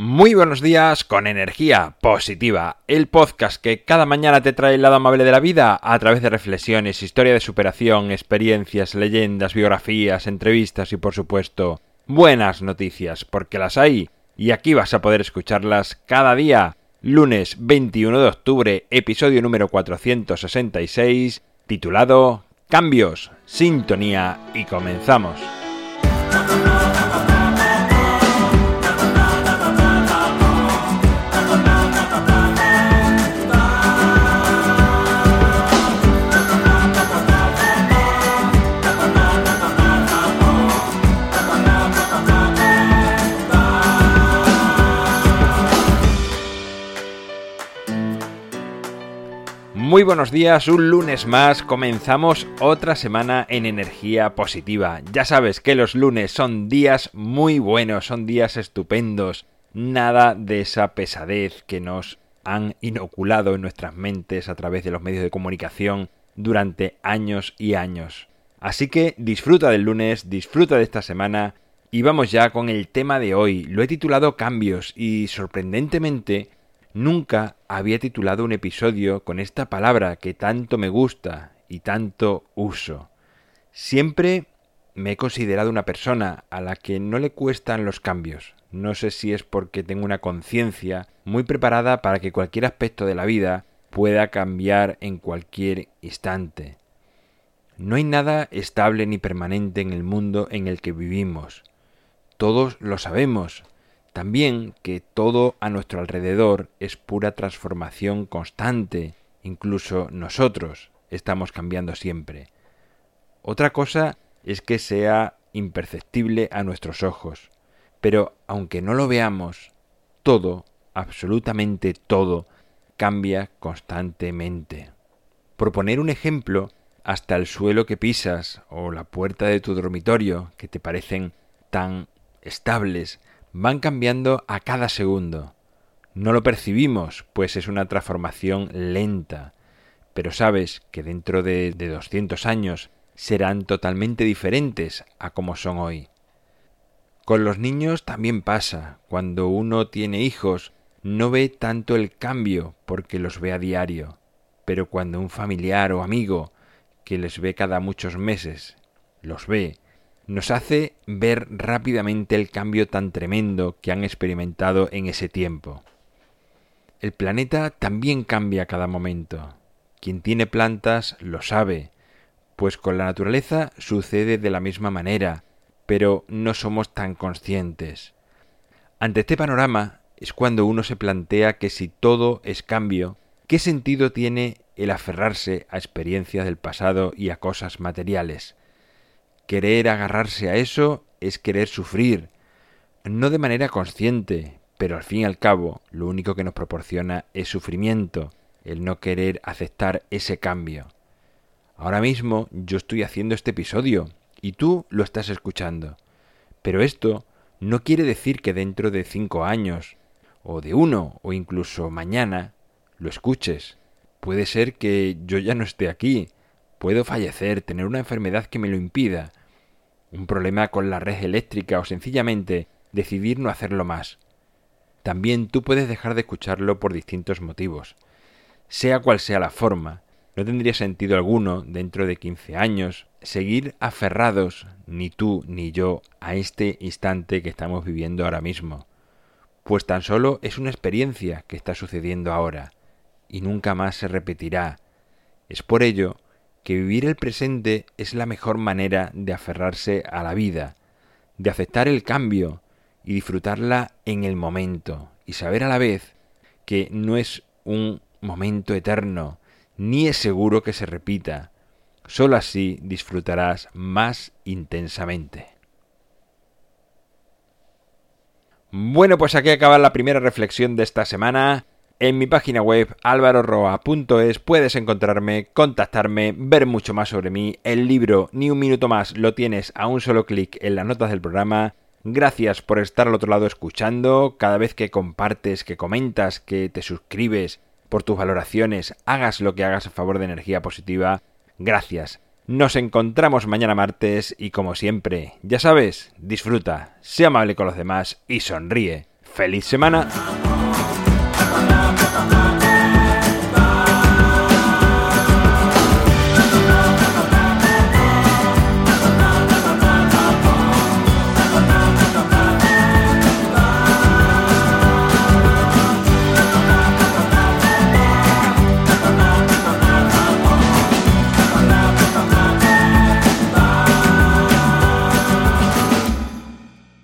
Muy buenos días con energía positiva, el podcast que cada mañana te trae el lado amable de la vida a través de reflexiones, historia de superación, experiencias, leyendas, biografías, entrevistas y por supuesto buenas noticias, porque las hay y aquí vas a poder escucharlas cada día. Lunes 21 de octubre, episodio número 466, titulado Cambios, Sintonía y comenzamos. Muy buenos días, un lunes más, comenzamos otra semana en energía positiva. Ya sabes que los lunes son días muy buenos, son días estupendos, nada de esa pesadez que nos han inoculado en nuestras mentes a través de los medios de comunicación durante años y años. Así que disfruta del lunes, disfruta de esta semana y vamos ya con el tema de hoy. Lo he titulado Cambios y sorprendentemente Nunca había titulado un episodio con esta palabra que tanto me gusta y tanto uso. Siempre me he considerado una persona a la que no le cuestan los cambios. No sé si es porque tengo una conciencia muy preparada para que cualquier aspecto de la vida pueda cambiar en cualquier instante. No hay nada estable ni permanente en el mundo en el que vivimos. Todos lo sabemos, también que todo a nuestro alrededor es pura transformación constante, incluso nosotros estamos cambiando siempre. Otra cosa es que sea imperceptible a nuestros ojos, pero aunque no lo veamos, todo, absolutamente todo, cambia constantemente. Por poner un ejemplo, hasta el suelo que pisas o la puerta de tu dormitorio, que te parecen tan estables, van cambiando a cada segundo. No lo percibimos, pues es una transformación lenta, pero sabes que dentro de, de 200 años serán totalmente diferentes a como son hoy. Con los niños también pasa. Cuando uno tiene hijos, no ve tanto el cambio porque los ve a diario. Pero cuando un familiar o amigo que les ve cada muchos meses los ve, nos hace ver rápidamente el cambio tan tremendo que han experimentado en ese tiempo. El planeta también cambia a cada momento. Quien tiene plantas lo sabe, pues con la naturaleza sucede de la misma manera, pero no somos tan conscientes. Ante este panorama es cuando uno se plantea que si todo es cambio, ¿qué sentido tiene el aferrarse a experiencias del pasado y a cosas materiales? Querer agarrarse a eso es querer sufrir, no de manera consciente, pero al fin y al cabo lo único que nos proporciona es sufrimiento, el no querer aceptar ese cambio. Ahora mismo yo estoy haciendo este episodio y tú lo estás escuchando. Pero esto no quiere decir que dentro de cinco años, o de uno, o incluso mañana, lo escuches. Puede ser que yo ya no esté aquí, puedo fallecer, tener una enfermedad que me lo impida, un problema con la red eléctrica o sencillamente decidir no hacerlo más. También tú puedes dejar de escucharlo por distintos motivos. Sea cual sea la forma, no tendría sentido alguno, dentro de 15 años, seguir aferrados, ni tú ni yo, a este instante que estamos viviendo ahora mismo. Pues tan solo es una experiencia que está sucediendo ahora, y nunca más se repetirá. Es por ello que vivir el presente es la mejor manera de aferrarse a la vida, de aceptar el cambio y disfrutarla en el momento, y saber a la vez que no es un momento eterno, ni es seguro que se repita. Solo así disfrutarás más intensamente. Bueno, pues aquí acaba la primera reflexión de esta semana. En mi página web alvaroroa.es puedes encontrarme, contactarme, ver mucho más sobre mí. El libro Ni un minuto más lo tienes a un solo clic en las notas del programa. Gracias por estar al otro lado escuchando. Cada vez que compartes, que comentas, que te suscribes, por tus valoraciones, hagas lo que hagas a favor de energía positiva. Gracias. Nos encontramos mañana martes y como siempre, ya sabes, disfruta, sea amable con los demás y sonríe. ¡Feliz semana!